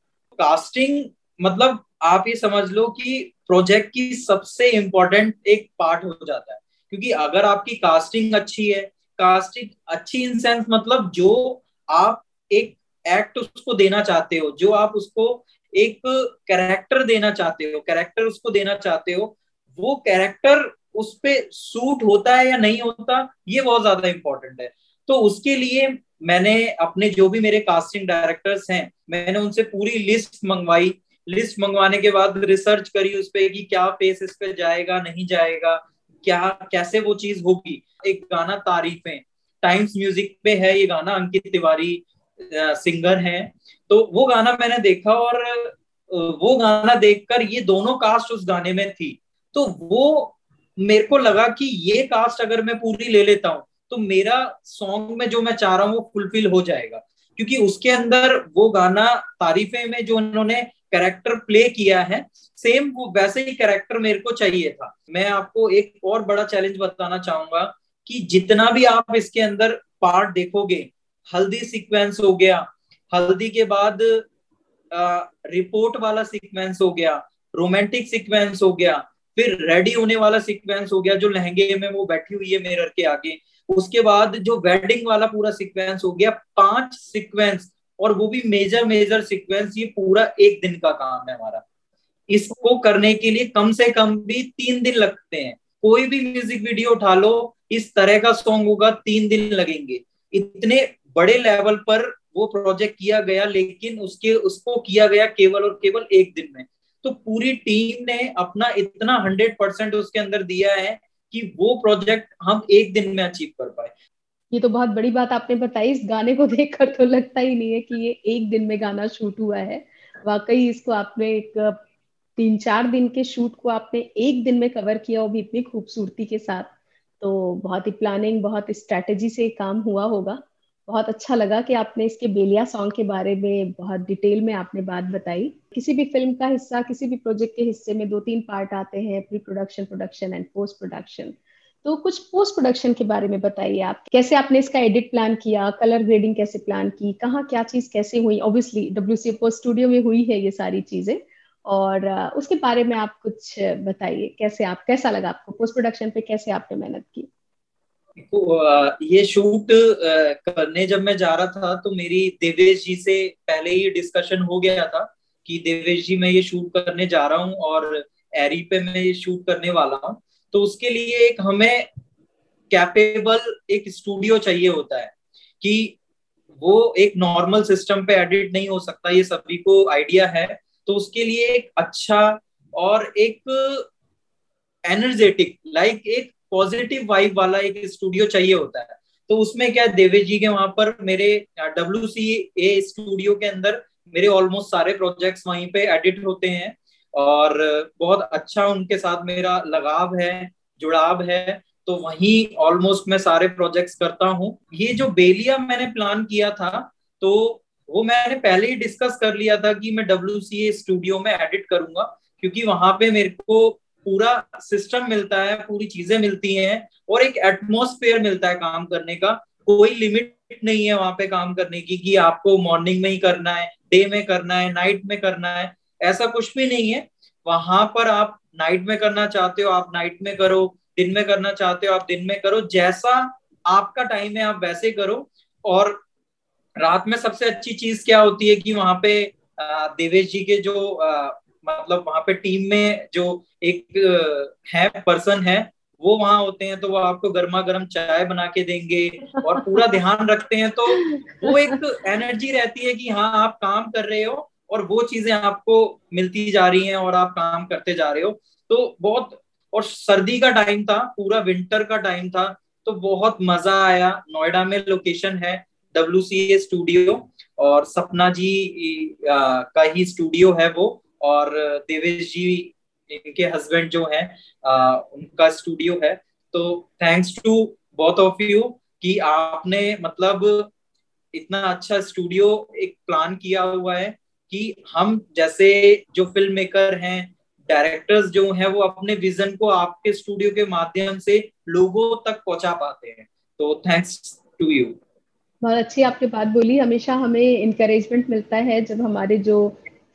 कास्टिंग मतलब आप ये समझ लो कि प्रोजेक्ट की सबसे इम्पोर्टेंट एक पार्ट हो जाता है। क्योंकि अगर आपकी कास्टिंग अच्छी है कास्टिंग अच्छी इन सेंस मतलब जो आप एक एक्ट उसको देना चाहते हो, जो आप उसको एक कैरेक्टर देना चाहते हो कैरेक्टर उसको देना चाहते हो, वो कैरेक्टर उस पर सूट होता है या नहीं होता, ये बहुत ज़्यादा इंपॉर्टेंट है। तो उसके लिए मैंने अपने जो भी मेरे कास्टिंग डायरेक्टर्स हैं, मैंने उनसे पूरी लिस्ट मंगवाई। लिस्ट मंगवाने के बाद रिसर्च करी उस पर कि क्या फेस इस पे जाएगा, नहीं जाएगा, क्या, कैसे वो चीज़ होगी। एक गाना तारीफें टाइम्स म्यूज़िक पे है ये गाना, अंकित तिवारी सिंगर हैं। तो वो गाना मैंने देखा और वो गाना देखकर ये दोनों कास्ट उस गाने में थी। तो वो मेरे को लगा कि ये कास्ट अगर मैं पूरी ले लेता हूँ तो मेरा सॉन्ग में जो मैं चाह रहा हूँ वो फुलफिल हो जाएगा। क्योंकि उसके अंदर वो गाना तारीफे में जो उन्होंने कैरेक्टर प्ले किया है सेम वो वैसे ही कैरेक्टर मेरे को चाहिए था। मैं आपको एक और बड़ा चैलेंज बताना चाहूँगा कि जितना भी आप इसके अंदर पार्ट देखोगे हल्दी सीक्वेंस हो गया हल्दी के बाद आ, रिपोर्ट वाला सीक्वेंस हो गया रोमांटिक सीक्वेंस हो गया फिर रेडी होने वाला सीक्वेंस हो गया जो लहंगे में वो बैठी हुई है मिरर के आगे। उसके बाद जो वेडिंग वाला पूरा सिक्वेंस हो गया, पाँच सिक्वेंस और वो भी मेजर मेजर सिक्वेंस ये पूरा एक दिन का काम है हमारा। इसको करने के लिए कम से कम भी तीन दिन लगते हैं। कोई भी म्यूज़िक वीडियो उठा लो, इस तरह का सॉन्ग होगा, तीन दिन लगेंगे। इतने बड़े लेवल पर वो प्रोजेक्ट किया गया, लेकिन उसके, उसको किया गया केवल और केवल एक दिन में। तो पूरी टीम ने अपना इतना हंड्रेड परसेंट उसके अंदर दिया है कि वो प्रोजेक्ट हम एक दिन में अचीव कर पाए। ये तो बहुत बड़ी बात आपने बताई। इस गाने को देखकर तो लगता ही नहीं है कि ये एक दिन में गाना शूट हुआ है। वाकई इसको आपने एक तीन चार दिन के शूट को आपने एक दिन में कवर किया वो भी इतनी खूबसूरती के साथ। तो बहुत ही प्लानिंग बहुत स्ट्रैटेजी से काम हुआ होगा। बहुत अच्छा लगा कि आपने इसके बेलिया सॉन्ग के बारे में बहुत डिटेल में आपने बात बताई। किसी भी फ़िल्म का हिस्सा, किसी भी प्रोजेक्ट के हिस्से में दो तीन पार्ट आते हैं pre production production and post production तो कुछ पोस्ट प्रोडक्शन के बारे में बताइए आप। कैसे आपने इसका एडिट प्लान किया? कलर ग्रेडिंग कैसे प्लान की? कहाँ क्या चीज़ कैसे हुई? ऑब्वियसली डब्ल्यू स्टूडियो में हुई है ये सारी चीज़ें। और उसके बारे में आप कुछ बताइए। कैसे आप, कैसा लगा आपको? पोस्ट प्रोडक्शन पे कैसे आपने मेहनत की? ये शूट करने जब मैं जा रहा था तो मेरी देवेश जी से पहले ही डिस्कशन हो गया था कि देवेश जी मैं ये शूट करने जा रहा हूँ और एरी पे मैं ये शूट करने वाला हूँ। तो उसके लिए एक हमें कैपेबल एक स्टूडियो चाहिए होता है कि वो एक नॉर्मल सिस्टम पे एडिट नहीं हो सकता, ये सभी को आइडिया है। तो उसके लिए एक अच्छा और एक एनर्जेटिक लाइक एक पॉजिटिव वाइब वाला एक स्टूडियो चाहिए होता है। तो उसमें क्या देवेश जी के वहाँ पर मेरे डब्ल्यू सी ए स्टूडियो के अंदर मेरे ऑलमोस्ट सारे प्रोजेक्ट्स वहीं पे एडिट होते हैं और बहुत अच्छा उनके साथ मेरा लगाव है, जुड़ाव है। तो वहीं ऑलमोस्ट मैं सारे प्रोजेक्ट्स करता हूँ। ये जो बेलिया मैंने प्लान किया था तो वो मैंने पहले ही डिस्कस कर लिया था कि मैं डब्ल्यू सी ए स्टूडियो में एडिट करूँगा, क्योंकि वहाँ पे मेरे को पूरा सिस्टम मिलता है, पूरी चीज़ें मिलती हैं और एक एटमोस्फेयर मिलता है काम करने का। कोई लिमिट नहीं है वहाँ पे काम करने की कि आपको मॉर्निंग में ही करना है डे में करना है नाइट में करना है, ऐसा कुछ भी नहीं है। वहाँ पर आप नाइट में करना चाहते हो, आप नाइट में करो, दिन में करना चाहते हो, आप दिन में करो, जैसा आपका टाइम है आप वैसे करो। और रात में सबसे अच्छी चीज़ क्या होती है कि वहाँ पे देवेश जी के जो मतलब वहाँ पे टीम में जो एक है पर्सन है, वो वहाँ होते हैं तो वो आपको गर्मा गर्म चाय बना के देंगे और पूरा ध्यान रखते हैं तो वो एक एनर्जी रहती है कि हाँ आप काम कर रहे हो और वो चीज़ें आपको मिलती जा रही हैं और आप काम करते जा रहे हो। तो बहुत, और सर्दी का टाइम था, पूरा विंटर का टाइम था तो बहुत मज़ा आया। नोएडा में लोकेशन है डब्ल्यू सी ए स्टूडियो और सपना जी का ही स्टूडियो है वो। और देवेश जी, इनके हस्बैंड जो हैं उनका स्टूडियो है। तो thanks to both of you कि आपने मतलब इतना अच्छा स्टूडियो एक प्लान किया हुआ है कि हम जैसे जो फ़िल्म मेकर हैं डायरेक्टर्स जो हैं, वो अपने विजन को आपके स्टूडियो के माध्यम से लोगों तक पहुँचा पाते हैं। तो थैंक्स टू यू बहुत अच्छी आपने बात बोली। हमेशा हमें इंकरेजमेंट मिलता है जब हमारे जो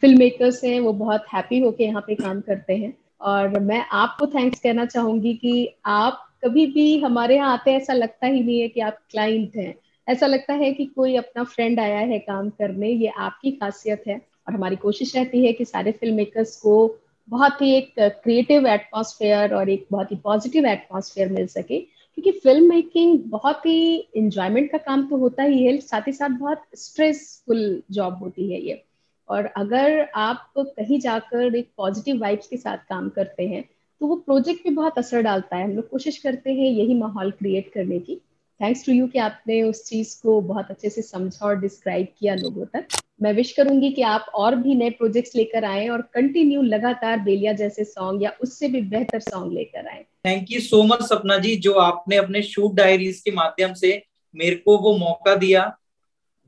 फ़िल्म मेकर्स हैं, वो बहुत हैप्पी होके यहाँ पे काम करते हैं। और मैं आपको थैंक्स कहना चाहूँगी कि आप कभी भी हमारे यहाँ आते ऐसा लगता ही नहीं है कि आप क्लाइंट हैं। ऐसा लगता है कि कोई अपना फ्रेंड आया है काम करने, ये आपकी खासियत है। और हमारी कोशिश रहती है कि सारे फ़िल्म मेकर्स को बहुत ही एक क्रिएटिव एटमॉस्फेयर और एक बहुत ही पॉजिटिव एटमॉस्फेयर मिल सके। क्योंकि फ़िल्म मेकिंग बहुत ही इंजॉयमेंट का काम तो होता ही है, साथ ही साथ बहुत स्ट्रेसफुल जॉब होती है ये। और अगर आप कहीं जाकर एक पॉजिटिव वाइब्स के साथ काम करते हैं तो वो प्रोजेक्ट पे बहुत असर डालता है। हम लोग कोशिश करते हैं यही माहौल क्रिएट करने की। थैंक्स टू यू कि आपने उस चीज़ को बहुत अच्छे से समझा और डिस्क्राइब किया लोगों तक। मैं विश करूँगी कि आप और भी नए प्रोजेक्ट्स लेकर आए और कंटिन्यू लगातार बेलिया जैसे सॉन्ग या उससे भी बेहतर सॉन्ग लेकर आए। Thank you so much Sapna ji, जो आपने अपने शूट डायरीज के माध्यम से मेरे को वो मौका दिया।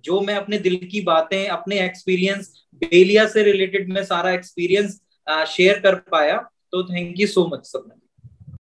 जो मैं अपने दिल की बातें, अपने एक्सपीरियंस बेलिया से रिलेटेड मैं सारा एक्सपीरियंस शेयर कर पाया तो थैंक यू सो मच सपना